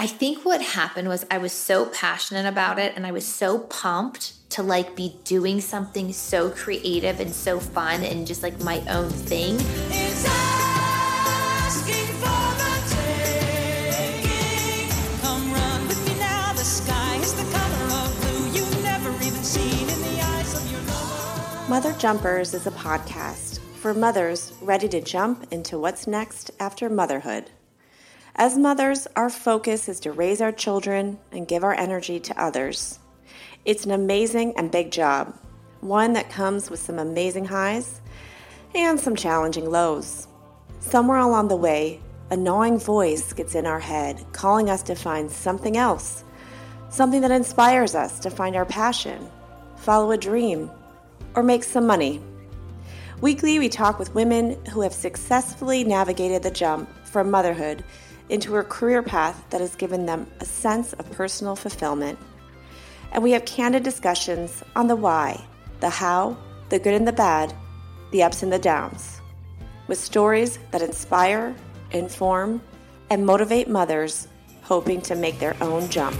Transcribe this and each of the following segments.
I think what happened was I was so passionate about it and I was so pumped to like be doing something so creative and so fun and just like my own thing. Mother Jumpers is a podcast for mothers ready to jump into what's next after motherhood. As mothers, our focus is to raise our children and give our energy to others. It's an amazing and big job, one that comes with some amazing highs and some challenging lows. Somewhere along the way, a gnawing voice gets in our head, calling us to find something else, something that inspires us to find our passion, follow a dream, or make some money. Weekly, we talk with women who have successfully navigated the jump from motherhood into a career path that has given them a sense of personal fulfillment. And we have candid discussions on the why, the how, the good and the bad, the ups and the downs, with stories that inspire, inform, and motivate mothers hoping to make their own jump.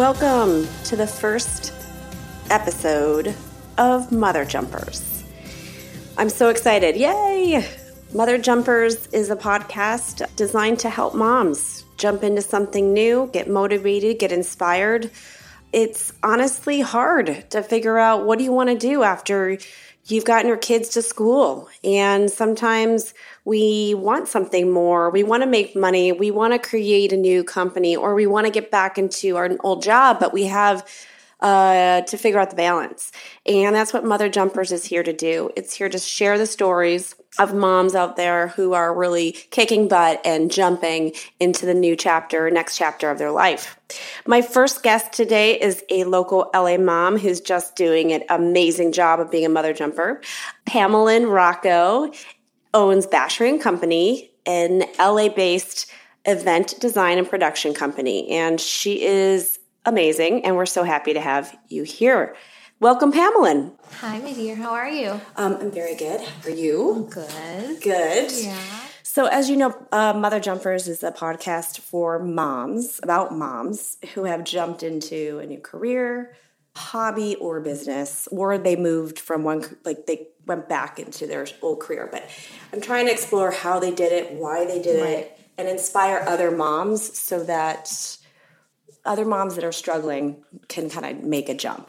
Welcome to the first episode of Mother Jumpers. I'm so excited. Yay! Mother Jumpers is a podcast designed to help moms jump into something new, get motivated, get inspired. It's honestly hard to figure out what do you want to do after you've gotten your kids to school. And sometimes we want something more. We want to make money. We want to create a new company or we want to get back into our old job, but we have uh, to figure out the balance. And that's what Mother Jumpers is here to do. It's here to share the stories of moms out there who are really kicking butt and jumping into the new chapter, next chapter of their life. My first guest today is a local LA mom who's just doing an amazing job of being a mother jumper. Pamela Rocco owns Bashery and Company, an LA based event design and production company. And she is amazing. And we're so happy to have you here. Welcome, Pamela. Hi, my dear. How are you? Um, I'm very good. How are you? Good. Good. Yeah. So, as you know, uh, Mother Jumpers is a podcast for moms, about moms who have jumped into a new career, hobby, or business, or they moved from one, like they went back into their old career. But I'm trying to explore how they did it, why they did right. it, and inspire other moms so that other moms that are struggling can kind of make a jump.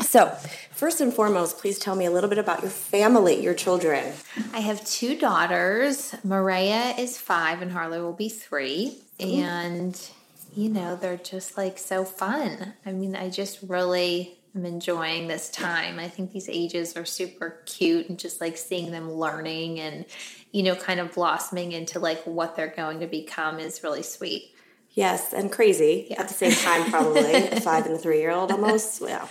So, first and foremost, please tell me a little bit about your family, your children. I have two daughters. Maria is five, and Harlow will be 3 mm-hmm. And, you know, they're just like so fun. I mean, I just really am enjoying this time. I think these ages are super cute and just like seeing them learning and, you know, kind of blossoming into like what they're going to become is really sweet. Yes, and crazy yeah. at the same time, probably a five and a three year old almost. Yeah,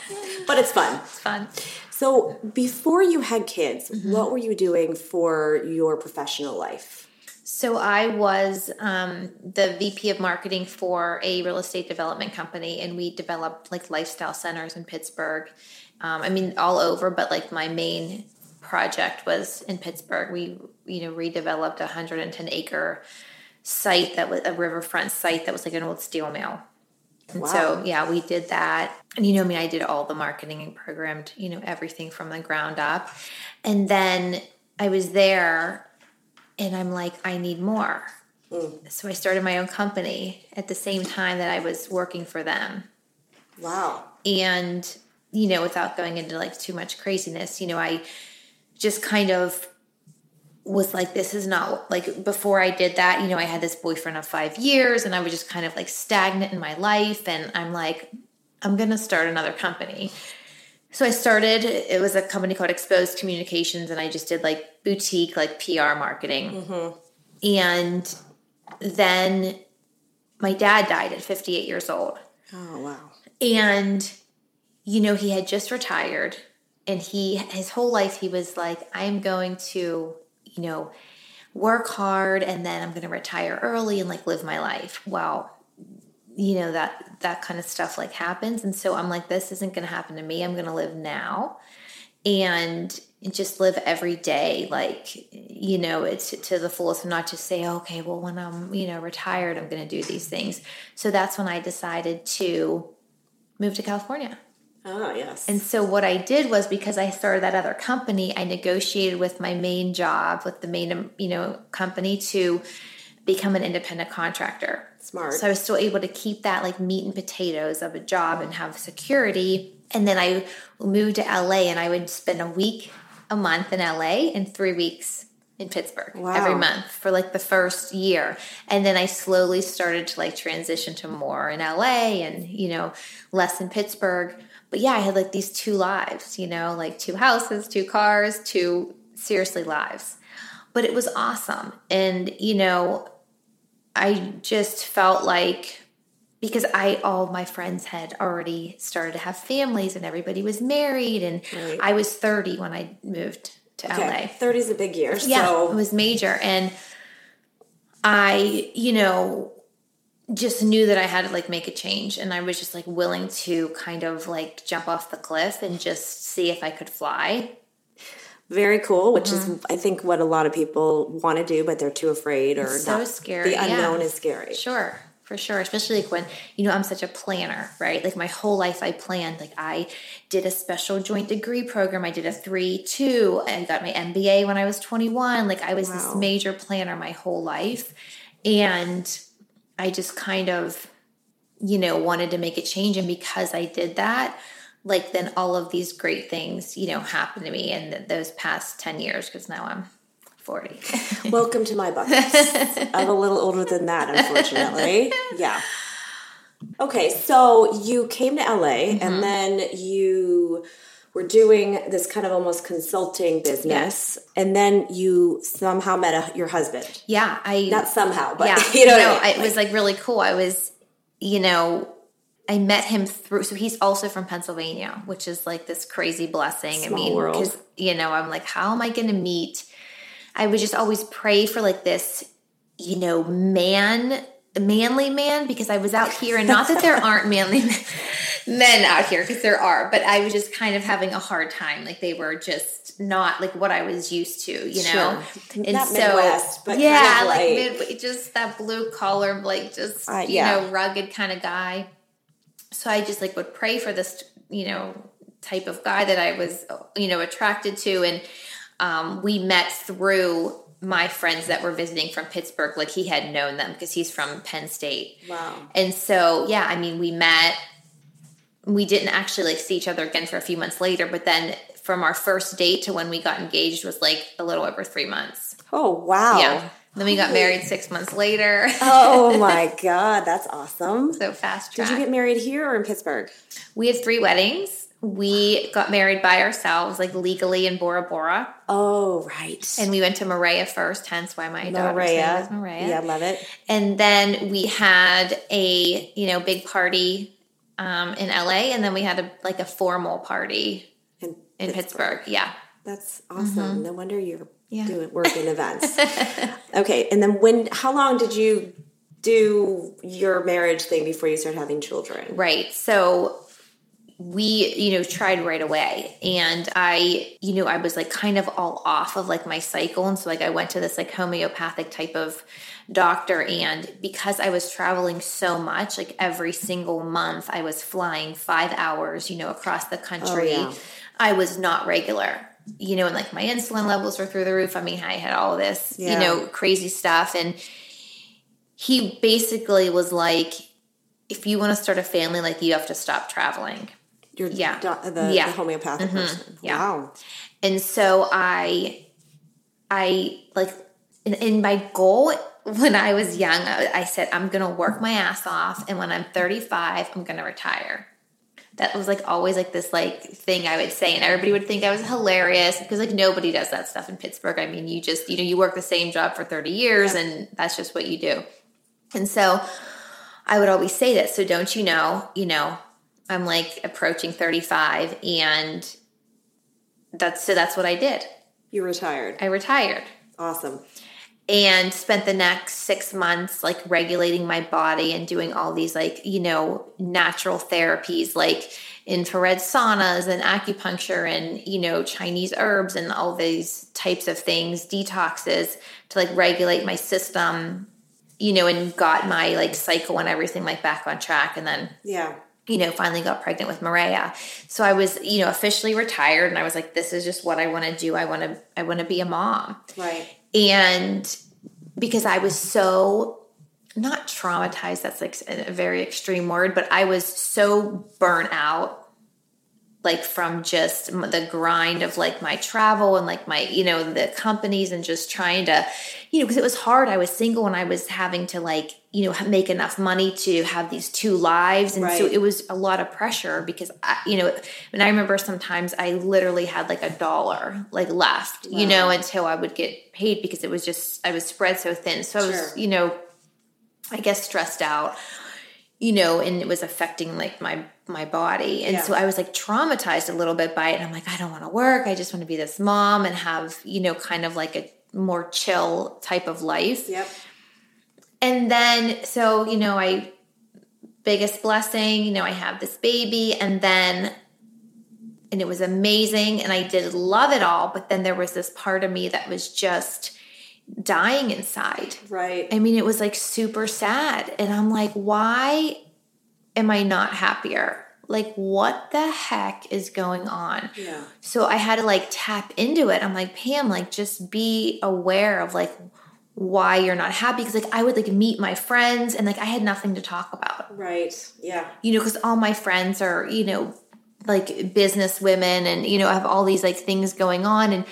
but it's fun. It's fun. So, before you had kids, mm-hmm. what were you doing for your professional life? So, I was um, the VP of marketing for a real estate development company, and we developed like lifestyle centers in Pittsburgh. Um, I mean, all over, but like my main project was in Pittsburgh. We, you know, redeveloped a 110 acre site that was a riverfront site that was like an old steel mill. And wow. so, yeah, we did that. And, you know, I mean, I did all the marketing and programmed, you know, everything from the ground up. And then I was there and I'm like, I need more. Mm. So I started my own company at the same time that I was working for them. Wow. And, you know, without going into like too much craziness, you know, I just kind of was like this is not like before I did that, you know, I had this boyfriend of 5 years and I was just kind of like stagnant in my life and I'm like I'm going to start another company. So I started, it was a company called Exposed Communications, and I just did like boutique, like PR marketing. Mm-hmm. And then my dad died at 58 years old. Oh, wow. And, you know, he had just retired, and he, his whole life, he was like, I'm going to, you know, work hard and then I'm going to retire early and like live my life. Well, you know that that kind of stuff like happens. And so i'm like this isn't going to happen to me. I'm going to live now. And just live every day like you know it's to the fullest and not just say okay well when i'm you know retired i'm going to do these things. So that's when i decided to move to california. Oh, yes. and so what I did was because I started that other company, I negotiated with my main job, with the main you know company to become an independent contractor. Smart. So I was still able to keep that like meat and potatoes of a job and have security. And then I moved to LA and I would spend a week a month in LA and three weeks in Pittsburgh Wow. every month for like the first year. And then I slowly started to like transition to more in LA and, you know, less in Pittsburgh. But yeah, I had like these two lives, you know, like two houses, two cars, two seriously lives. But it was awesome. And, you know, I just felt like because I all my friends had already started to have families and everybody was married and Right. I was 30 when I moved to okay. LA. 30 is a big year. Yeah, it was major. And I, you know, just knew that I had to like make a change. And I was just like willing to kind of like jump off the cliff and just see if I could fly. Very cool, which Mm-hmm. is, I think, what a lot of people want to do, but they're too afraid or so not. scary, The yeah. unknown is scary. Sure, for sure. Especially like when, you know, I'm such a planner, right? Like my whole life I planned. Like I did a special joint degree program. I did a 3 2. I got my MBA when I was 21. Like I was this major planner my whole life. And I just kind of, you know, wanted to make a change. And because I did that, like then all of these great things, you know, happened to me in th- those past 10 years because now I'm 40. Welcome to my bucket. I'm a little older than that, unfortunately. Yeah. Okay, so you came to LA Mm-hmm. and then you were doing this kind of almost consulting business, and then you somehow met a, your husband. yeah. I, Not somehow, but yeah, you know, no, I it mean? was like really cool. I was, you know, I met him through. So he's also from Pennsylvania, which is like this crazy blessing. I mean, because you know, I'm like, how am I going to meet? I would just always pray for like this, you know, man, manly man, because I was out here, and not that there aren't manly men, out here, because there are, but I was just kind of having a hard time. Like they were just not like what I was used to, you know. Sure. Not Midwest, but kind yeah, of like like- mid, just that blue collar, like just Uh, you know, rugged kind of guy. So I just like would pray for this, you know, type of guy that I was, you know, attracted to, and um, we met through my friends that were visiting from Pittsburgh. Like he had known them because he's from Penn State, Wow. and so yeah, I mean, we met. We didn't actually like see each other again for a few months later, but then from our first date to when we got engaged was like a little over three months. Oh wow. Yeah. Then we got married six months later. Oh my god, that's awesome. so fast Did you get married here or in Pittsburgh? we had three weddings. We got married by ourselves, like legally in Bora Bora. Oh right. And we went to Maria first, hence why my daughter's name is Maria. Yeah, I love it. And then we had a, you know, big party um, in LA, and then we had a like a formal party In, in Pittsburgh. Yeah. That's awesome. No wonder you're Mm-hmm. Yeah. doing working events. okay, and then when? How long did you do your marriage thing before you started having children? Right. So we, you know, tried right away. And I, you know, I was like kind of all off of like my cycle. And so like I went to this like homeopathic type of doctor. And because I was traveling so much, like every single month I was flying five hours, you know, across the country, oh, yeah. I was not regular. You know, and like my insulin levels were through the roof. I mean, I had all this, Yeah. you know, crazy stuff. And he basically was like, if you want to start a family, like you have to stop traveling. Your Yeah. do- uh, the, Yeah. the homeopathic mm-hmm. person. Yeah. Wow. And so I, I like, in, in my goal when I was young, I, I said, I'm going to work my ass off. And when I'm 35, I'm going to retire. That was like always like this like thing I would say, and everybody would think I was hilarious because like nobody does that stuff in Pittsburgh. I mean, you just you know you work the same job for thirty years, yeah. and that's just what you do. And so I would always say that. So don't you know? You know, I'm like approaching thirty five, and that's so that's what I did. You retired. I retired. Awesome and spent the next six months like regulating my body and doing all these like you know natural therapies like infrared saunas and acupuncture and you know chinese herbs and all these types of things detoxes to like regulate my system you know and got my like cycle and everything like back on track and then yeah you know, finally got pregnant with Maria. So I was, you know, officially retired and I was like, this is just what I want to do. I want to, I want to be a mom. Right. And because I was so not traumatized, that's like a very extreme word, but I was so burnt out like from just the grind of like my travel and like my you know the companies and just trying to you know because it was hard i was single and i was having to like you know make enough money to have these two lives and right. so it was a lot of pressure because I, you know and i remember sometimes i literally had like a dollar like left wow. you know until i would get paid because it was just i was spread so thin so sure. i was you know i guess stressed out you know and it was affecting like my my body. And yeah. so I was like traumatized a little bit by it. And I'm like, I don't want to work. I just want to be this mom and have, you know, kind of like a more chill type of life. Yep. And then, so, you know, I, biggest blessing, you know, I have this baby. And then, and it was amazing. And I did love it all. But then there was this part of me that was just, dying inside. Right. I mean, it was like super sad. And I'm like, why am I not happier? Like, what the heck is going on? Yeah. So I had to like tap into it. I'm like, Pam, like, just be aware of like why you're not happy. Cause like I would like meet my friends and like I had nothing to talk about. Right. Yeah. You know, cause all my friends are, you know, like business women and, you know, have all these like things going on. And,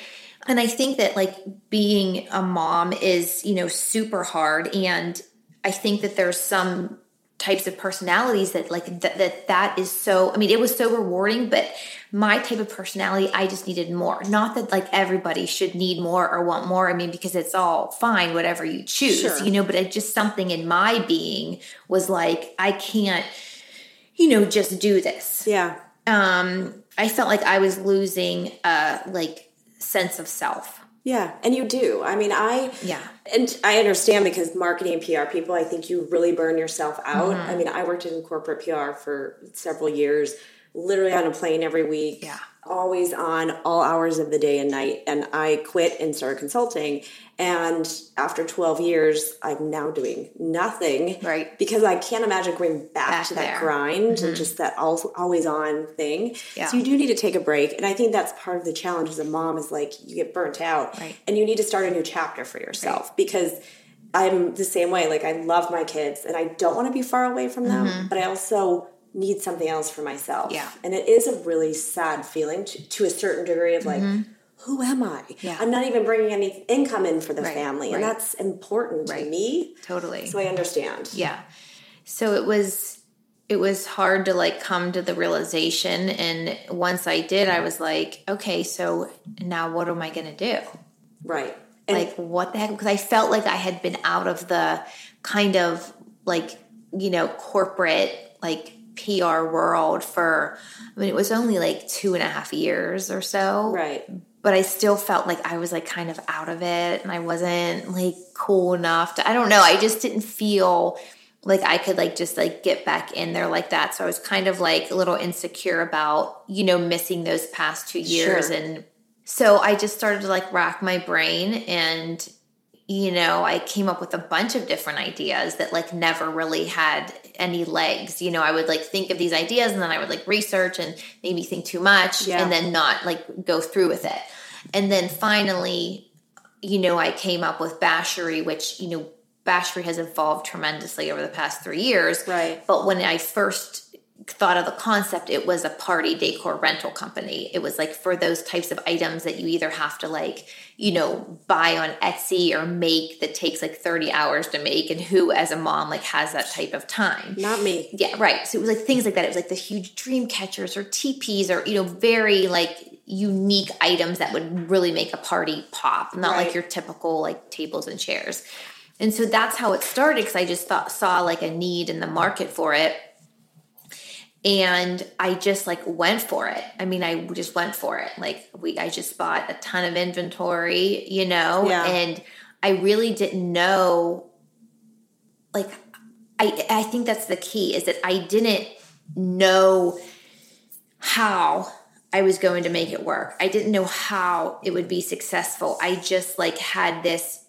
and I think that like being a mom is, you know, super hard. And I think that there's some types of personalities that like that, that that is so i mean it was so rewarding but my type of personality i just needed more. Not that like everybody should need more or want more. I mean because it's all fine whatever you choose sure. you know but it just something in my being was like i can't you know just do this. Yeah. Um i felt like i was losing uh like sense of self yeah, and you do. I mean, I yeah, and I understand because marketing and PR people, I think you really burn yourself out. Mm-hmm. I mean, I worked in corporate PR for several years, literally on a plane every week. Yeah, always on all hours of the day and night. And I quit and started consulting. And after 12 years, I'm now doing nothing. Right. Because I can't imagine going back, back to that there. grind mm-hmm. and just that always on thing. Yeah. So you do need to take a break. And I think that's part of the challenge as a mom is like you get burnt out. Right. And you need to start a new chapter for yourself right. because I'm the same way. Like I love my kids and I don't want to be far away from them, mm-hmm. but I also need something else for myself. Yeah. And it is a really sad feeling to, to a certain degree of like, mm-hmm. who am I? Yeah. I'm not even bringing any income in for the right. family. And right. that's important right. to me. Totally. So I understand. Yeah. So it was it was hard to like come to the realization and once I did I was like, okay, so now what am I going to do? Right. And like what the heck because I felt like I had been out of the kind of like, you know, corporate like PR world for, I mean, it was only like two and a half years or so. Right. But I still felt like I was like kind of out of it and I wasn't like cool enough to, I don't know, I just didn't feel like I could like just like get back in there like that. So I was kind of like a little insecure about, you know, missing those past two years. Sure. And so I just started to like rack my brain and you know, I came up with a bunch of different ideas that like never really had any legs. You know, I would like think of these ideas and then I would like research and maybe think too much yeah. and then not like go through with it. And then finally, you know, I came up with Bashery, which, you know, Bashery has evolved tremendously over the past three years. Right. But when I first thought of the concept, it was a party decor rental company. It was like for those types of items that you either have to like, you know, buy on Etsy or make that takes like 30 hours to make. And who, as a mom, like has that type of time? Not me. Yeah, right. So it was like things like that. It was like the huge dream catchers or teepees or, you know, very like unique items that would really make a party pop, not Right. like your typical like tables and chairs. And so that's how it started because I just thought saw like a need in the market for it. And I just like went for it. I mean, I just went for it. Like we I just bought a ton of inventory, you know, Yeah. and I really didn't know like I I think that's the key is that I didn't know how I was going to make it work. I didn't know how it would be successful. I just like had this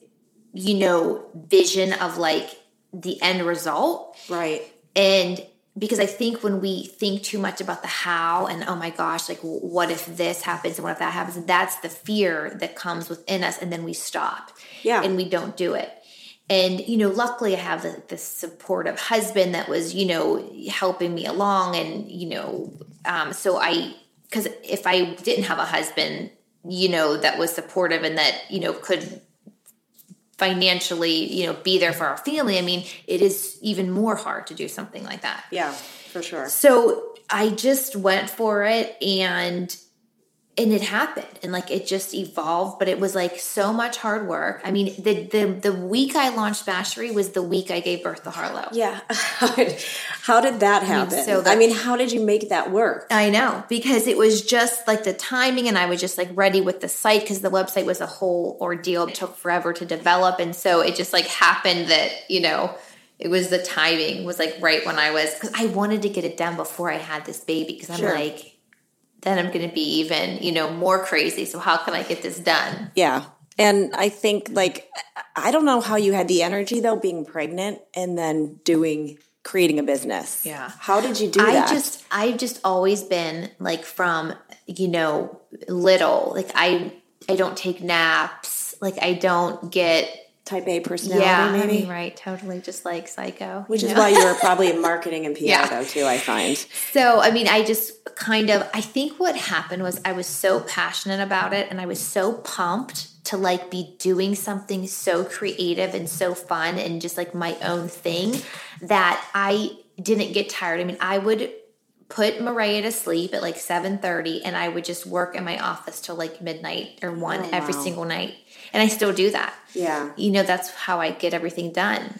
you know vision of like the end result Right. and because I think when we think too much about the how and oh my gosh, like what if this happens and what if that happens, that's the fear that comes within us, and then we stop, Yeah. and we don't do it. And you know, luckily, I have the, this supportive husband that was you know helping me along, and you know, um, so I because if I didn't have a husband, you know, that was supportive and that you know could financially, you know, be there for our family, I mean, it is even more hard to do something like that. Yeah, for sure. So I just went for it and and it happened and like it just evolved but it was like so much hard work i mean the the, the week i launched bashery was the week i gave birth to harlow Yeah. How did that happen? so I mean, how did you make that work? I know because it was just like the timing, and I was just like ready with the site because the website was a whole ordeal. It took forever to develop, and so it just like happened that you know it was the timing was like right when I was because I wanted to get it done before I had this baby because I'm Sure. like then I'm going to be even you know more crazy. So how can I get this done? Yeah. And I think like I don't know how you had the energy though being pregnant and then doing creating a business. Yeah. How did you do I that? I just I've just always been like from you know little like I I don't take naps like I don't get type A personality yeah I maybe. mean, right totally just like psycho Which is know? why you were probably in marketing and PR Yeah. though too, I find. so I mean I just kind of I think what happened was I was so passionate about it and I was so pumped to like be doing something so creative and so fun and just like my own thing that I didn't get tired I mean I would put Mariah to sleep at like 7:30 and I would just work in my office till like midnight or 1 Oh, every wow. single night and I still do that Yeah. you know that's how I get everything done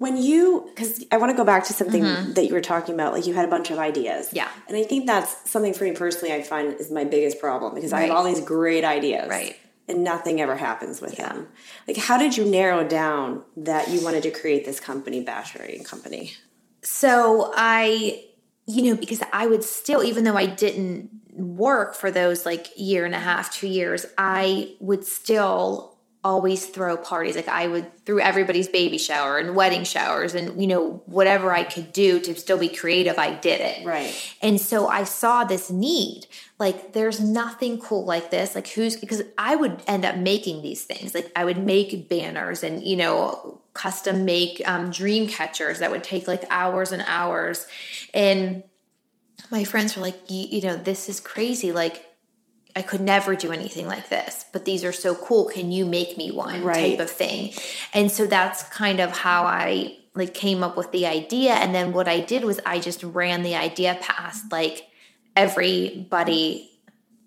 When you, because I want to go back to something that you were talking about, like you had a bunch of ideas. Mm-hmm. Yeah. And I think that's something for me personally, I find is my biggest problem because I have all these great ideas. Right. And nothing ever happens with Yeah. them. Like, how did you narrow down that you wanted to create this company, Bashery and Company? So I, you know, because I would still, even though I didn't work for those like year and a half, two years, I would still always throw parties. Like I would through everybody's baby shower and wedding showers and, you know, whatever I could do to still be creative, I did it. Right. And so I saw this need. Like, there's nothing cool like this. Like, who's because I would end up making these things. Like, I would make banners and, you know, custom make um, dream catchers that would take like hours and hours. And my friends were like, you, you know, this is crazy. Like, I could never do anything like this, but these are so cool. Can you make me one Right. type of thing? And so that's kind of how I like came up with the idea. And then what I did was I just ran the idea past like everybody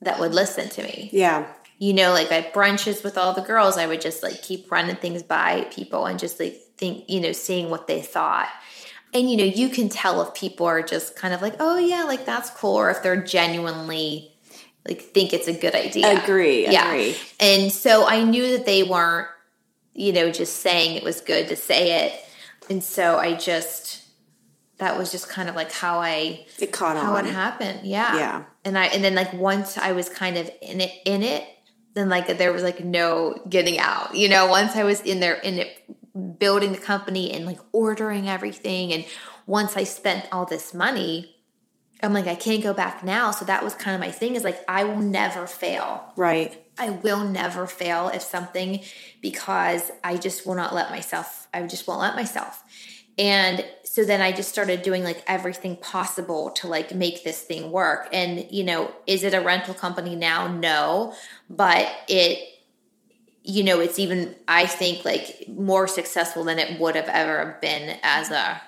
that would listen to me. Yeah. You know, like at brunches with all the girls, I would just like keep running things by people and just like think, you know, seeing what they thought. And you know, you can tell if people are just kind of like, oh yeah, like that's cool, or if they're genuinely like think it's a good idea. Agree, agree. And so I knew that they weren't, you know, just saying it was good to say it. And so I just that was just kind of like how I It caught how on. it happened. Yeah. Yeah. And I and then like once I was kind of in it in it, then like there was like no getting out. You know, once I was in there in it building the company and like ordering everything and once I spent all this money, I'm like I can't go back now. So that was kind of my thing is like I will never fail. Right. I will never fail if something because I just will not let myself, I just won't let myself. And so then I just started doing like everything possible to like make this thing work. And, you know, is it a rental company now? No. But it, you know, it's even, I think, like more successful than it would have ever been as a,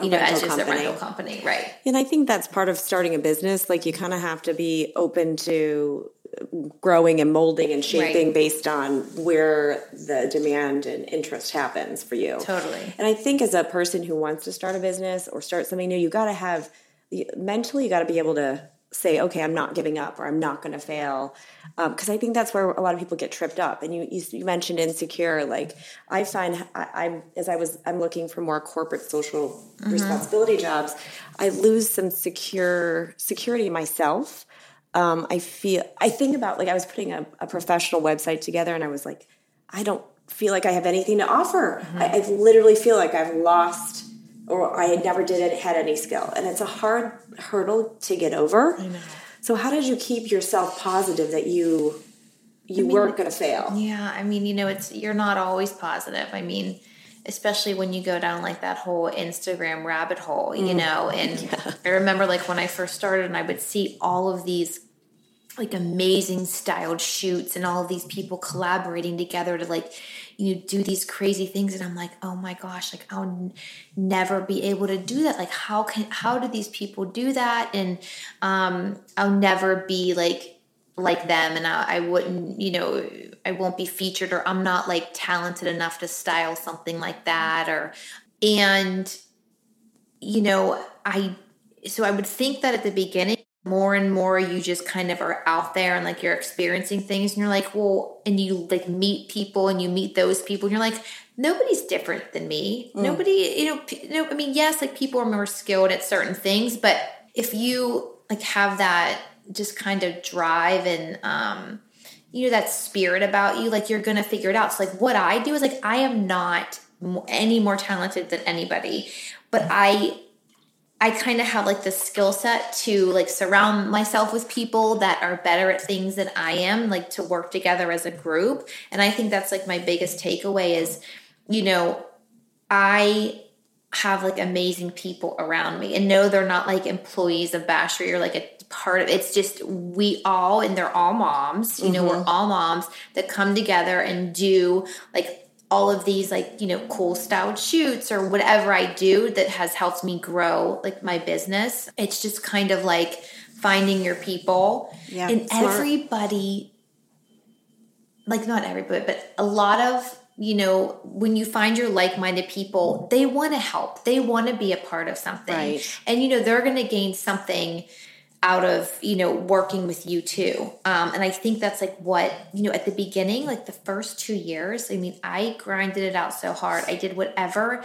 you know, as just company. a rental company, right? And I think that's part of starting a business. Like you kind of have to be open to growing and molding and shaping right. based on where the demand and interest happens for you. Totally. And I think as a person who wants to start a business or start something new, you got to have mentally, you got to be able to say, okay, I'm not giving up or I'm not going to fail. Because um, I think that's where a lot of people get tripped up. And you, you, you mentioned insecure. Like I find I, am as I was, I'm looking for more corporate social mm-hmm. responsibility jobs. I lose some secure security myself um, I feel I think about like I was putting a, a, professional website together and I was like, I don't feel like I have anything to offer. Mm-hmm. I, I, literally feel like I've lost or I had never did it had any skill, and it's a hard hurdle to get over. So how did you keep yourself positive that you you I mean, weren't going to fail? Yeah, I mean, you know, it's you're not always positive. I mean especially when you go down like that whole Instagram rabbit hole, you mm. know. And yeah. I remember like when I first started and I would see all of these like amazing styled shoots and all of these people collaborating together to like you do these crazy things and i'm like oh my gosh like i'll n- never be able to do that. Like how can how do these people do that? And um i'll never be like like them and I, I wouldn't you know i won't be featured or i'm not like talented enough to style something like that or and you know i so i would think that at the beginning more and more you just kind of are out there and like you're experiencing things and you're like well and you like meet people and you meet those people and you're like nobody's different than me mm. nobody you know, know i mean yes like people are more skilled at certain things but if you like have that just kind of drive and um you know that spirit about you like you're gonna figure it out so like what i do is like i am not any more talented than anybody but i i kind of have like the skill set to like surround myself with people that are better at things than i am like to work together as a group and i think that's like my biggest takeaway is you know i have like amazing people around me and no they're not like employees of Bashery or like a part of it's just we all and they're all moms you mm-hmm. know we're mm-hmm. all moms that come together and do like all of these like you know cool styled shoots or whatever i do that has helped me grow like my business it's just kind of like finding your people yeah, and smart. everybody like not everybody but a lot of you know, when you find your like minded people, they want to help. They want to be a part of something. Right. And, you know, they're going to gain something out of you know working with you too. Um, and i think that's like what you know at the beginning like the first two years i mean i grinded it out so hard. I did whatever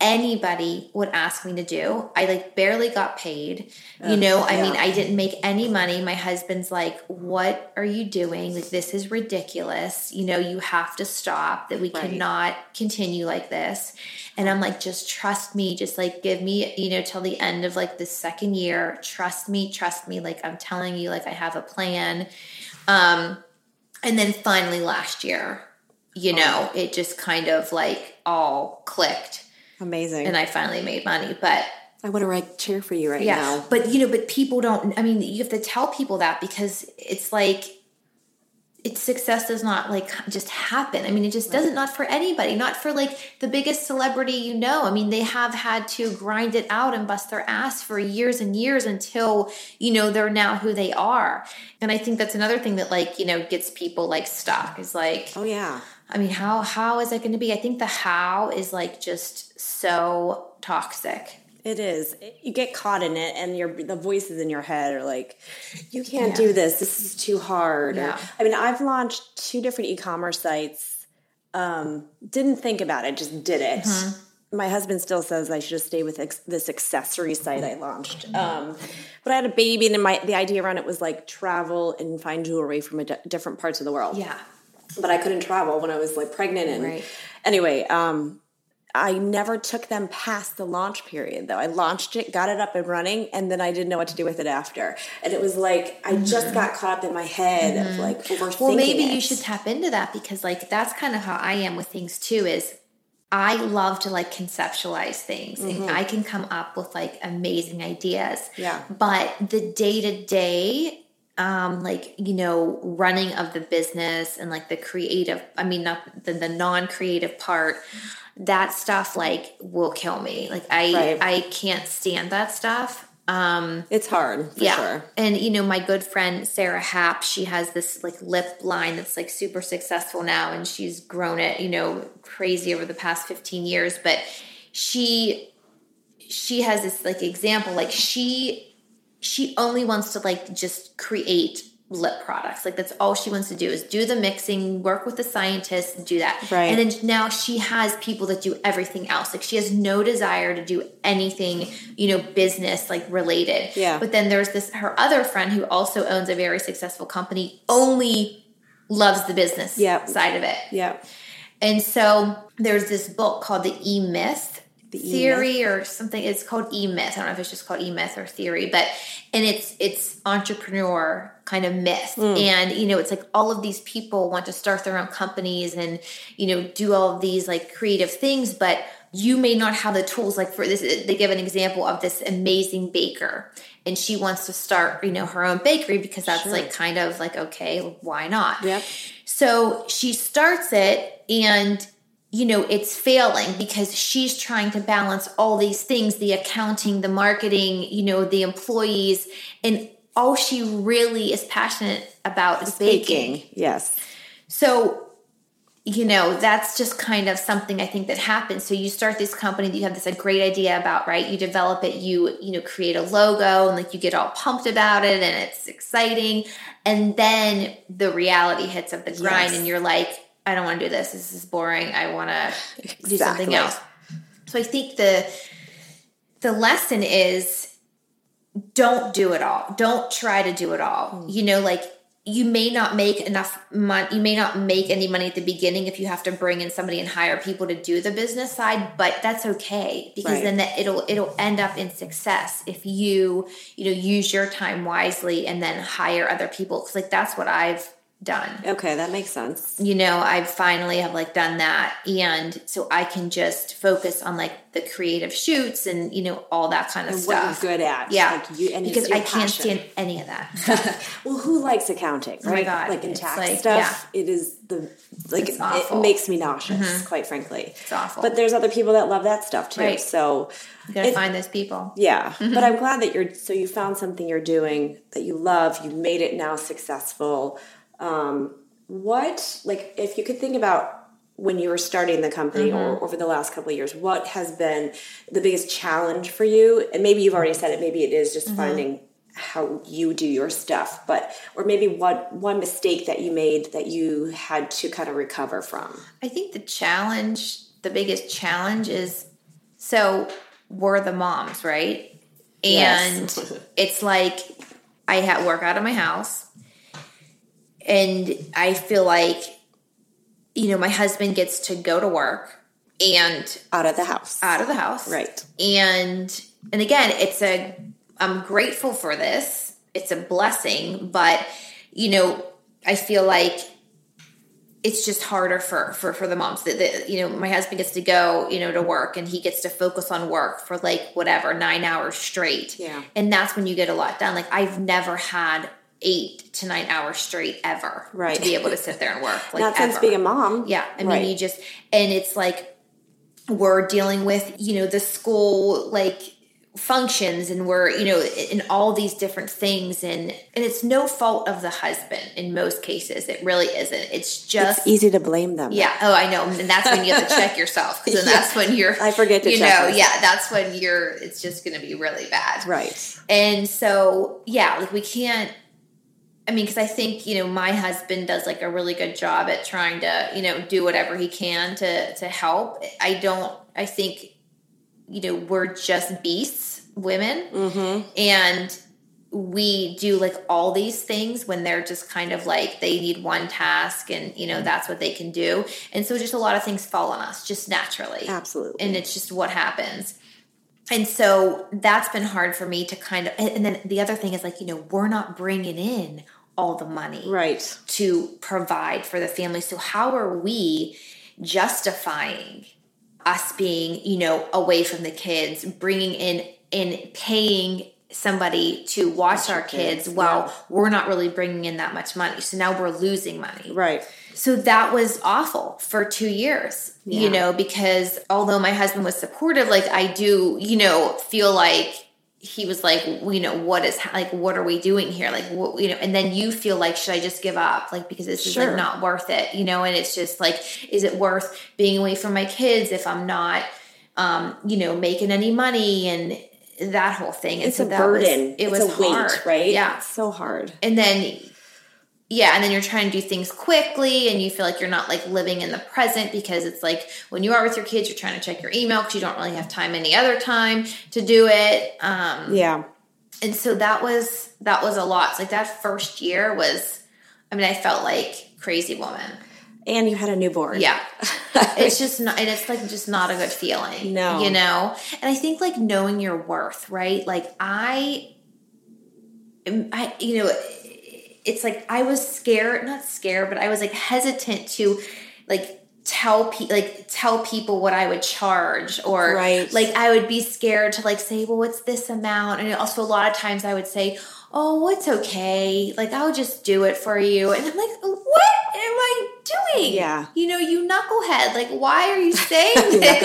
anybody would ask me to do. I like barely got paid. You know, I yeah. mean, I didn't make any money. My husband's like, "What are you doing? Like this is ridiculous. You know, you have to stop. That we right. cannot continue like this." And I'm like, "Just trust me. Just like give me, you know, till the end of like the second year. Trust me, trust me. Like I'm telling you like I have a plan." Um and then finally last year, you know, it just kind of like all clicked Amazing. And I finally made money, but I want to write cheer for you right yeah, now. But you know, but people don't I mean, you have to tell people that because it's like it's success does not like just happen. I mean, it just doesn't not for anybody, not for like the biggest celebrity you know. I mean, they have had to grind it out and bust their ass for years and years until, you know, they're now who they are. And I think that's another thing that like, you know, gets people like stuck is like, oh yeah. I mean, how how is it going to be? I think the how is like just so toxic. It is. You get caught in it, and your the voices in your head are like, "You can't yeah. do this. This is too hard." Yeah. Or, I mean, I've launched two different e-commerce sites. Um, didn't think about it, just did it. Mm-hmm. My husband still says I should have stayed with ex- this accessory site I launched. Um, but I had a baby, and my the idea around it was like travel and find jewelry from d- different parts of the world. Yeah but I couldn't travel when I was like pregnant. And right. anyway, um, I never took them past the launch period though. I launched it, got it up and running, and then I didn't know what to do with it after. And it was like I mm-hmm. just got caught up in my head mm-hmm. of like overthinking. Well, maybe it. you should tap into that because like that's kind of how I am with things too. Is I love to like conceptualize things and I can come up with like amazing ideas. Yeah. But the day to day, um, like, you know, running of the business and like the creative, I mean, not the, the non creative part, that stuff like will kill me. Like, I, Right. I can't stand that stuff. Um, It's hard for yeah. sure. And you know, my good friend Sarah Happ, she has this like lip line that's like super successful now and she's grown it, you know, crazy over the past 15 years, but she she has this like example like she she only wants to like just create lip products. Like that's all she wants to do is do the mixing, work with the scientists, do that. Right. And then now she has people that do everything else. Like she has no desire to do anything, you know, business like related. Yeah. But then there's this her other friend who also owns a very successful company, only loves the business Yep. side of it. Yeah. And so there's this book called the E Myth The E-Myth? theory or something. It's called E Myth. I don't know if it's just called E Myth or theory, but and it's it's entrepreneur kind of myth. Hmm. And you know, it's like all of these people want to start their own companies and you know do all of these like creative things, but you may not have the tools like for this they give an example of this amazing baker and she wants to start you know her own bakery because that's Sure. like kind of like okay why not Yep. so she starts it and you know it's failing because she's trying to balance all these things the accounting the marketing you know the employees and all she really is passionate about is baking. Baking. Yes. So, you know, that's just kind of something I think that happens. So you start this company that you have this a great idea about, right? You develop it, you, you know, create a logo and like you get all pumped about it and it's exciting. And then the reality hits of the grind Yes. and you're like, I don't want to do this. This is boring. I want to do something else. So I think the the lesson is don't do it all. Don't try to do it all. Mm. You know, like you may not make enough money. You may not make any money at the beginning if you have to bring in somebody and hire people to do the business side, but that's okay because Right. then that it'll it'll end up in success if you you know use your time wisely and then hire other people. Because like that's what I've done Okay, that makes sense. you know i finally have like done that and so i can just focus on like the creative shoots and you know all that kind of And stuff good at. yeah Like you, and because i can't stand any of that Well, who likes accounting, my right? God, Like in tax like- stuff, it is the like it. Mm-hmm. makes me nauseous, quite frankly. it's awful But there's other people that love that stuff too. Right. So you gotta it- find those people yeah, Mm-hmm. but I'm glad that you're so you found something you're doing that you love. You made it now successful. Um, what like if you could think about when you were starting the company Mm-hmm. or over the last couple of years, what has been the biggest challenge for you? And maybe you've already said it. Maybe it is just Mm-hmm. finding how you do your stuff, but or maybe what one mistake that you made that you had to kind of recover from. i think the challenge the biggest challenge is so we're the moms right and Yes. it's like i had work out of my house and i feel like you know my husband gets to go to work and Out of the house, out of the house. Right? and and again it's a i'm grateful for this. It's a blessing but you know i feel like it's just harder for for for the moms. That you know my husband gets to go you know to work and he gets to focus on work for like whatever nine hours straight. Yeah. and that's when you get a lot done. Like i've never had eight to nine hours straight ever Right. to be able to sit there and work like Not since ever. being a mom. Yeah, I mean, Right. you just and it's like we're dealing with you know the school like functions and we're you know in all these different things and and it's no fault of the husband in most cases it really isn't it's just It's easy to blame them. yeah oh i know and that's when you have to check yourself because then that's when you're I forget to you know myself. yeah that's when you're it's just going to be really bad Right. and so, yeah, like we can't. I mean, because I think you know my husband does like a really good job at trying to you know do whatever he can to to help. I don't. I think you know we're just beasts, women, Mm-hmm. and we do like all these things when they're just kind of like they need one task and you know that's what they can do and so just a lot of things fall on us just naturally Absolutely. and it's just what happens and so that's been hard for me to kind of and and then the other thing is like you know we're not bringing in all the money right. to provide for the family so how are we justifying us being, you know, away from the kids, bringing in in paying somebody to watch our kids, kids, while yeah. we're not really bringing in that much money. So now we're losing money. Right. So that was awful for two years, Yeah. you know, because although my husband was supportive, like I do, you know, feel like he was like, you know, what is like, what are we doing here? Like, what, you know, and then you feel like, should I just give up? Like, because this is like not worth it, you know, and it's just like, is it worth being away from my kids if I'm not, um, you know, making any money and that whole thing? And It's so a that was- burden. it it's was a weight, hard, right? Yeah It's so hard. and then yeah and then you're trying to do things quickly and you feel like you're not like living in the present because it's like when you are with your kids you're trying to check your email because you don't really have time any other time to do it um Yeah. and so that was that was a lot It's like that first year was i mean i felt like crazy woman And you had a newborn. yeah it's just not and it's like just not a good feeling No. you know and i think like knowing your worth right like i i you know it's like i was scared not scared but i was like hesitant to like tell pe- like tell people what i would charge or Right. like i would be scared to like say well what's this amount? And also a lot of times i would say oh it's okay? Like i'll just do it for you. And i'm like what am i doing? Yeah. you know you knucklehead. Like why are you saying this?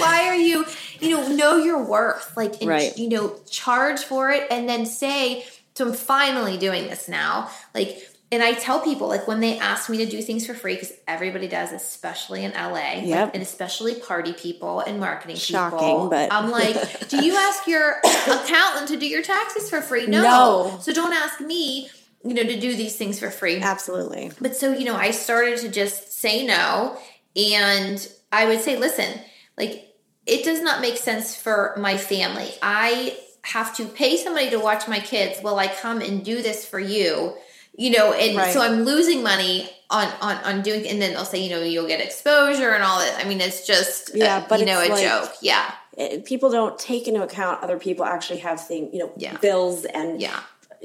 why are you you know know your worth. Like and, Right. you know charge for it and then say so i'm finally doing this now like and I tell people like when they ask me to do things for free because everybody does, especially in LA, like, and especially party people and marketing Shocking, people. but- I'm like, do you ask your accountant to do your taxes for free? No. No. So don't ask me, you know, to do these things for free. Absolutely. But so, you know, I started to just say no. And I would say, listen, like, it does not make sense for my family. I have to pay somebody to watch my kids while I come and do this for you. You know, and Right. so I'm losing money on, on on doing, and then they'll say, you know, you'll get exposure and all that. I mean, it's just, Yeah, uh, but you know, a like- joke. Yeah, It- people don't take into account other people actually have things, you know, Yeah. bills and yeah,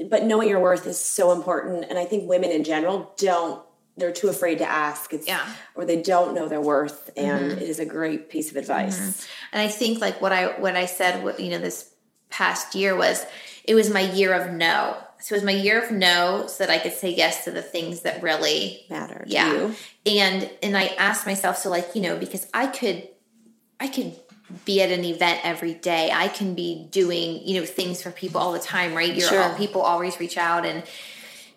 but knowing your worth is so important and i think women in general don't they're too afraid to ask it's Yeah. Mm-hmm. or they don't know their worth and it is a great piece of advice And I think like what I what I said, what, you know, this past year was it was my year of no. So it was my year of no, so that I could say yes to the things that really matter to yeah. you And and I asked myself, so like you know, because I could, I could be at an event every day. I can be doing you know things for people all the time, right? You're Sure. all, people always reach out and.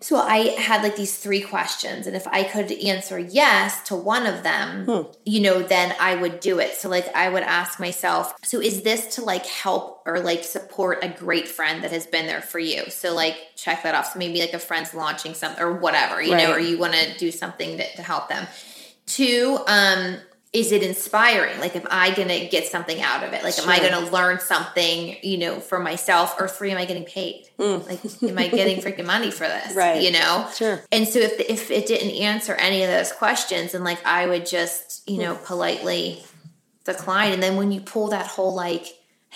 So I had like these three questions, and if I could answer yes to one of them, Hmm. you know, then I would do it. So like I would ask myself, so is this to like help or like support a great friend that has been there for you? So like check that off. So maybe like a friend's launching something or whatever, you know, or you want to do something to, to help them. Two, um, is it inspiring? Like, am I going to get something out of it? Like, am I going to learn something, you know, for myself? Or three, am I getting paid? Like, am I getting freaking money for this? Mm. Right. You know? Sure. And so if, if it didn't answer any of those questions, and like, I would just, you know, politely decline. And then when you pull that whole, like,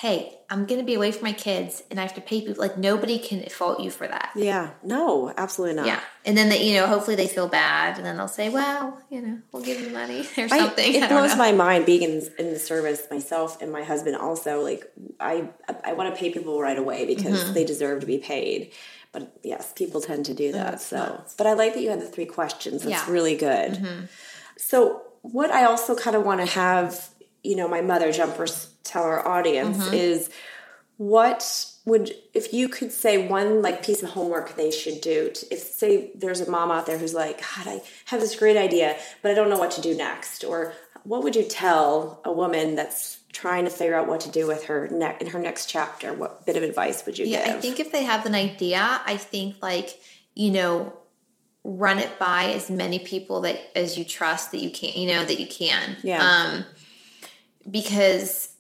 hey, I'm going to be away from my kids and I have to pay people, like, nobody can fault you for that. yeah no absolutely not Yeah. And then, they, you know, hopefully they feel bad and then they'll say, well, you know, we'll give you money or I- something. I, it don't blows know. my mind being in, in the service myself and my husband also like i i want to pay people right away because Mm-hmm. they deserve to be paid but yes people tend to do that so but i like that you had the three questions that's Yeah. Mm-hmm. really good so what i also kind of want to have you know my mother jumpers tell our audience Mm-hmm. is what would if you could say one like piece of homework they should do to, if say there's a mom out there who's like god i have this great idea but i don't know what to do next or what would you tell a woman that's trying to figure out what to do with her ne- in her next chapter what bit of advice would you Yeah, give I think if they have an idea, I think like, you know, run it by as many people that as you trust that you can, you know, that you can. Yeah. Um, because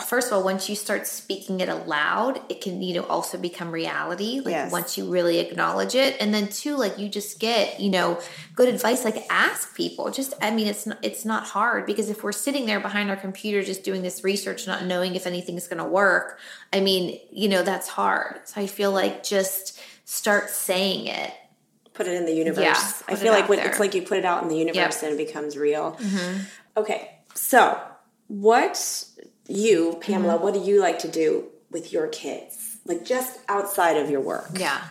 first of all, once you start speaking it aloud, it can, you know, also become reality. Like Yes. once you really acknowledge it, and then two, like you just get, you know, good advice. Like ask people. Just, I mean, it's not, it's not hard because if we're sitting there behind our computer just doing this research, not knowing if anything's going to work, I mean, you know, that's hard. So I feel like just start saying it. put it in the universe Yeah, i feel like when, it's like you put it out in the universe Yep. Mm-hmm. and it becomes real okay so what you, Pamela, what do you like to do with your kids? Like just outside of your work? Yeah.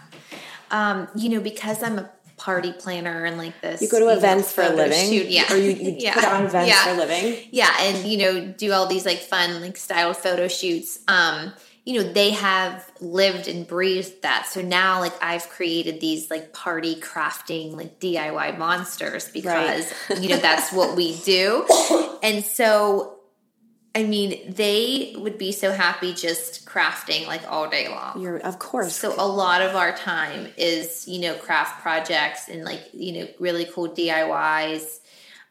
Um, you know, because I'm a party planner and like this. You go to know, events for a living? shoot, Yeah. Or you, you Yeah. put on events Yeah. for a living? Yeah, and you know, do all these like fun, like styled photo shoots. Um, you know, they have lived and breathed that. So now like I've created these like party crafting, like DIY monsters because you know that's what we do. And so I mean, they would be so happy just crafting like all day long. You're, of course. So a lot of our time is, you know, craft projects and like, you know, really cool DIYs.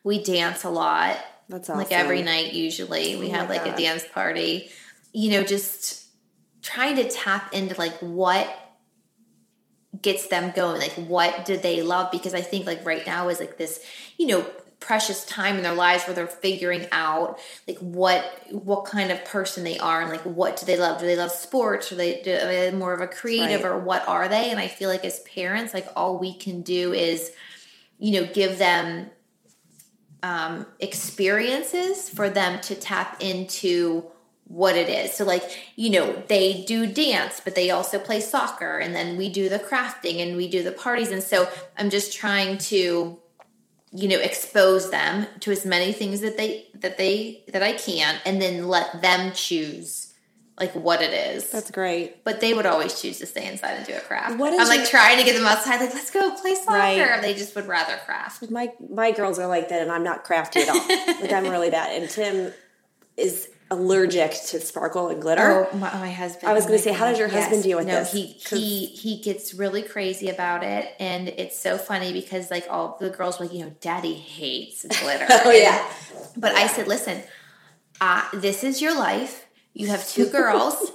We dance a lot. That's awesome. Like every night usually. We Oh have like God. a dance party. You know, just trying to tap into like what gets them going. Like what do they love? Because I think like right now is like this, you know, precious time in their lives where they're figuring out like what what kind of person they are and like what do they love do they love sports or they do are they more of a creative Right. or what are they and i feel like as parents like all we can do is you know give them um, experiences for them to tap into what it is. So, like, you know, they do dance, but they also play soccer, and then we do the crafting and we do the parties. And so, I'm just trying to, you know, expose them to as many things that they that they that I can, and then let them choose like what it is. That's great. but they would always choose to stay inside and do a craft. What is I'm like your- trying to get them outside, like let's go play soccer. Right. They just would rather craft. My my girls are like that, and I'm not crafty at all. like I'm really bad. And Tim is allergic to sparkle and glitter. Oh, my, my husband. I was oh gonna my say, how does your husband deal with no, this? He he he gets really crazy about it, and it's so funny because like all the girls were like, you know, Daddy hates glitter. Oh, And- yeah. But I said, listen, uh, this is your life. You have two girls.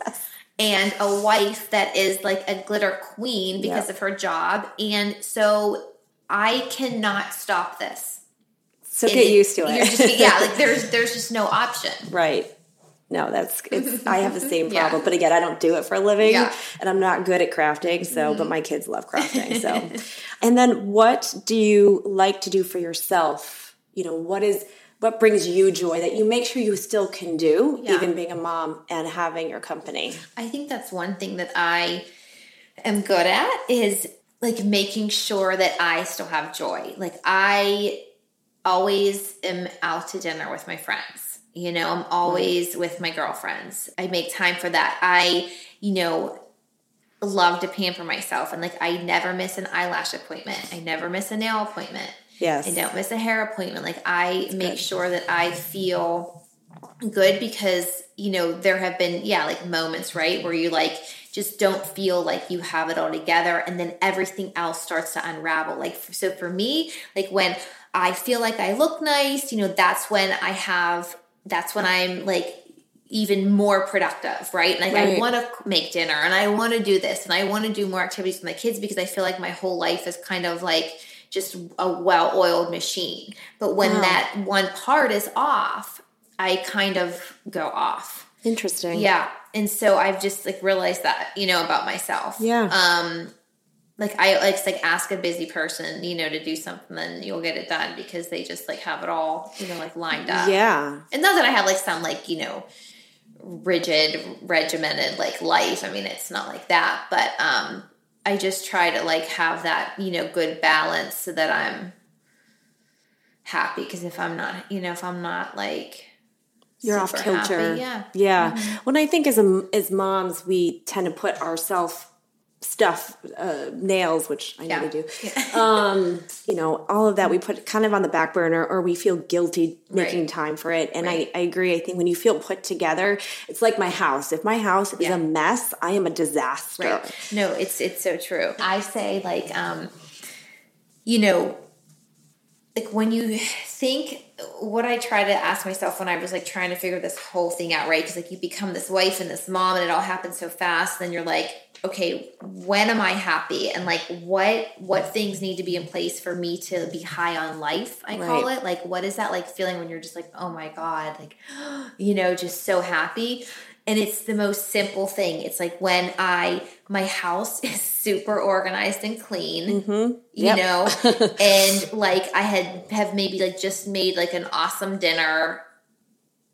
And a wife that is like a glitter queen because Yep. of her job. And so I cannot stop this. So get used to it. Just, yeah, like there's there's just no option. Right. No, that's it's I have the same Yeah. problem. But again, I don't do it for a living Yeah. and I'm not good at crafting, so but mm-hmm. my kids love crafting. So and then what do you like to do for yourself? You know, what is what brings you joy that you make sure you still can do, Yeah. even being a mom and having your company? I think that's one thing that I am good at is like making sure that I still have joy. Like I always am out to dinner with my friends. You know, I'm always with my girlfriends. I make time for that. I, you know, love to pamper myself and like I never miss an eyelash appointment. I never miss a nail appointment. Yes. I don't miss a hair appointment. Like I make good. sure that I feel good because you know there have been yeah like moments right where you like just don't feel like you have it all together and then everything else starts to unravel like so for me like when i feel like i look nice you know that's when i have that's when i'm like even more productive right like i want to make dinner and i want to do this and i want to do more activities with my kids because i feel like my whole life is kind of like just a well-oiled machine but when Wow. that one part is off i kind of go off Interesting. yeah and so i've just like realized that you know about myself Yeah. um like i like it's like ask a busy person you know to do something then you'll get it done because they just like have it all you know like lined up Yeah. and not that i have like some like you know rigid regimented like life i mean it's not like that but um i just try to like have that you know good balance so that i'm happy because if i'm not you know if i'm not like You're off kilter. happy, yeah Yeah. When I think as a, as moms, we tend to put ourselves stuff, uh, nails, which I know Yeah. we do. um, you know, all of that we put kind of on the back burner, or we feel guilty making Right. time for it. And Right. I, I agree. I think when you feel put together, it's like my house. If my house is Yeah. a mess, I am a disaster. Right. No, it's it's so true. I say like um you know like when you think what I try to ask myself when I was like trying to figure this whole thing out, right? Because like you become this wife and this mom and it all happens so fast, then you're like, okay, when am I happy? And like what what things need to be in place for me to be high on life, I call Right. it. Like what is that like feeling when you're just like, oh my God, like you know, just so happy. And it's the most simple thing. It's like when I my house is super organized and clean, mm-hmm. you Yep. know, and like I had have maybe like just made like an awesome dinner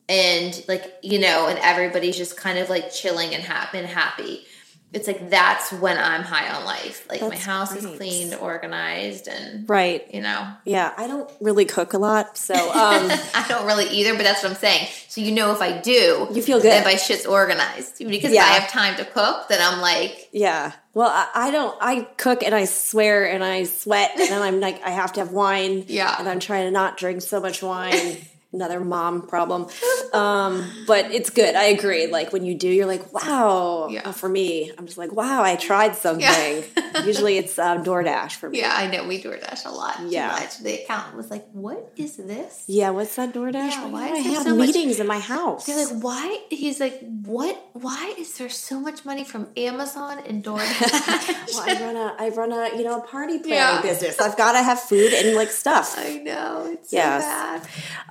and like you know and everybody's just kind of like chilling and happy and happy it's like that's when i'm high on life like my That's house is cleaned organized and Right. you know Yeah, I don't really cook a lot, so um, i don't really either but that's what i'm saying so you know if i do You feel good. then my shit's organized because Yeah. if i have time to cook then i'm like yeah. Well, I, I don't. I cook and I swear and I sweat, and then I'm like, I have to have wine. Yeah. And I'm trying to not drink so much wine. Another mom problem. Um, but it's good. I agree. Like when you do, you're like, wow. Yeah. For me, I'm just like, wow, I tried something. Usually it's um, DoorDash for me. yeah i know we DoorDash a lot too Yeah. much. the accountant was like what is this Yeah, what's that DoorDash? Yeah, why why do I is have so much- meetings in my house? They're like, why? He's like, what? Why is there so much money from Amazon and DoorDash? well, I run a, I run a, you know, a party planning Yeah. business. I've got to have food and like stuff. I know it's Yes. so bad.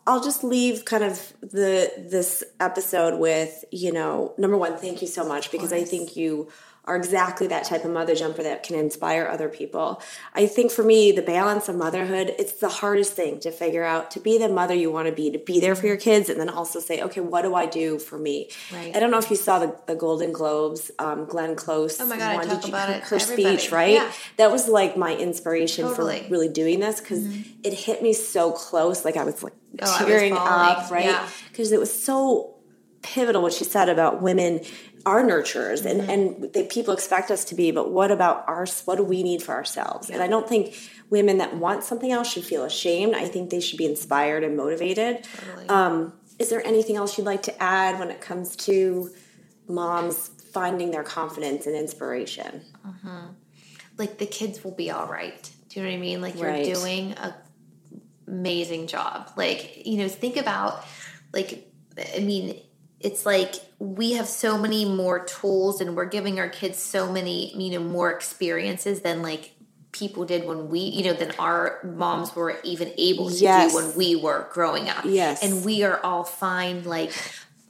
I'll just leave kind of the this episode with, you know, number one, thank you so much because I think you are exactly that type of mother jumper that can inspire other people. I think for me, the balance of motherhood, it's the hardest thing to figure out to be the mother you want to be, to be there for your kids, and then also say, okay, what do I do for me? Right. I don't know if you saw the, the Golden Globes, um, Glenn Close. Oh my God, one. talk you- about her, it her speech, right? Yeah. That was like my inspiration Totally. Mm-hmm. for really doing this because it hit me so close. Like I was like Oh, I was tearing up, right? Yeah. Because it was so pivotal what she said about women are nurturers and, Mm-hmm. and they, people expect us to be, but what about our, what do we need for ourselves? And I don't think women that want something else should feel ashamed. I think they should be inspired and motivated. Totally. Um, is there anything else you'd like to add when it comes to moms finding their confidence and inspiration? like the kids will be all right. Do you know what I mean? Like you're doing a amazing job. Like, you know, think about like I mean, it's like we have so many more tools and we're giving our kids so many, you know, more experiences than like people did when we, you know, than our moms were even able to Yes. do when we were growing up. Yes. And we are all fine like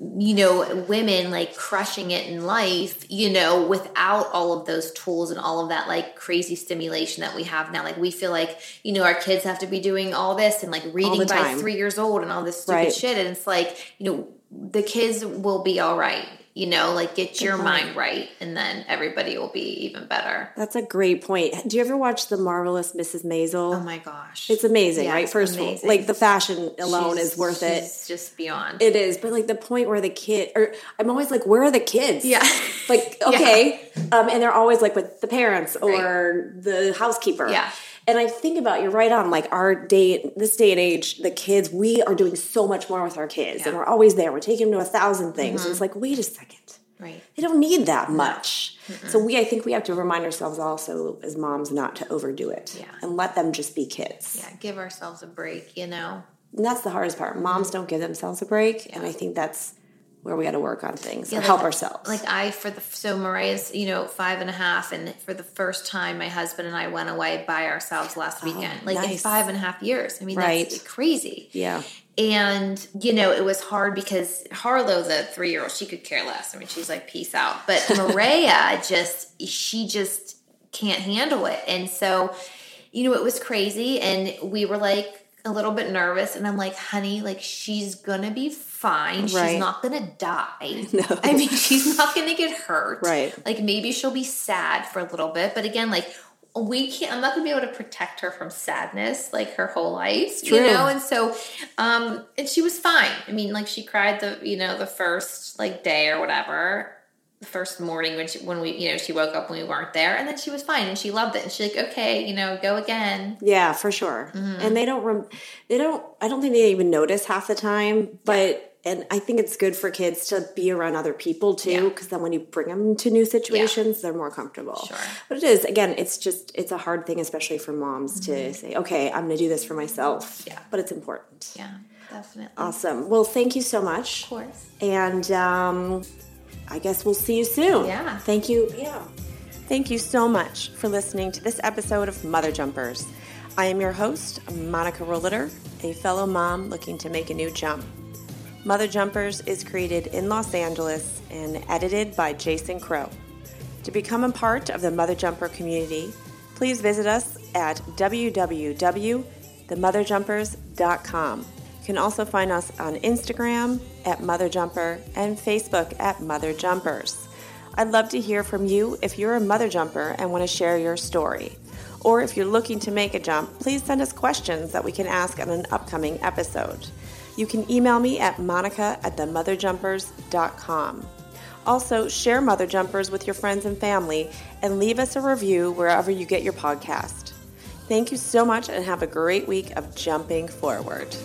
you know, women like crushing it in life, you know, without all of those tools and all of that like crazy stimulation that we have now. Like we feel like, you know, our kids have to be doing all this and like reading by three years old and all this stupid Right. shit. And it's like, you know, the kids will be all right, you know, like get your mind right and then everybody will be even better. That's a great point. Do you ever watch The Marvelous Mrs. Maisel? Oh my gosh. It's amazing, Yeah, right? it's First of all, like the fashion alone She's- is worth it. just beyond. It is, but like the point where the kid, or I'm always like, where are the kids? Yeah. Like, okay. Um, and they're always like with the parents or the housekeeper. Yeah. And I think about, you're right on, like our day, this day and age, the kids, we are doing so much more with our kids and Yeah. Mm-hmm. we're always there. We're taking them to a thousand things. And it's like, wait a second. right. They don't need that much. So we, I think we have to remind ourselves also as moms not to overdo it Yeah. and let them just be kids. Yeah. Give ourselves a break, you know? And that's the hardest part. Moms don't give themselves a break, and I think that's where we got to work on things or Yeah, help ourselves. Like I for the so Mariah's you know five and a half, and for the first time, my husband and I went away by ourselves last oh, weekend. Like in Oh, five and a half years. I mean, Right. that's crazy. yeah, And you know, it was hard because Harlow, the three year old, she could care less. I mean, she's like, peace out. But Maria just she just can't handle it, and so you know, it was crazy, and we were like a little bit nervous, and I'm like, honey, like she's gonna be fine. Right. She's not gonna die. I mean, she's not gonna get hurt. Right. Like maybe she'll be sad for a little bit, but again, like we can't i'm not to be able to protect her from sadness like her whole life you know and so um and she was fine i mean like she cried the you know the first like day or whatever the first morning when she when we you know she woke up when we weren't there and then she was fine and she loved it and she's like okay you know go again yeah, for sure. Mm-hmm. And they don't, rem- they don't. I don't think they even notice half the time. But and I think it's good for kids to be around other people too, Yeah. because then when you bring them to new situations, they're more comfortable. Sure. But it is again, it's just it's a hard thing, especially for moms to say, okay, I'm going to do this for myself. Mm-hmm. Yeah. But it's important. yeah definitely Awesome. Well, thank you so much. of course And um, I guess we'll see you soon. Yeah. Thank you. Yeah. Thank you so much for listening to this episode of Mother Jumpers. I am your host, Monica Rolliter, a fellow mom looking to make a new jump. Mother Jumpers is created in Los Angeles and edited by Jason Crow. To become a part of the Mother Jumper community, please visit us at www.themotherjumpers.com. You can also find us on Instagram at Mother Jumper and Facebook at Mother Jumpers. I'd love to hear from you if you're a mother jumper and want to share your story. Or if you're looking to make a jump, please send us questions that we can ask on an upcoming episode. You can email me at monica at themotherjumpers.com. Also, share Mother Jumpers with your friends and family and leave us a review wherever you get your podcast. Thank you so much and have a great week of jumping forward.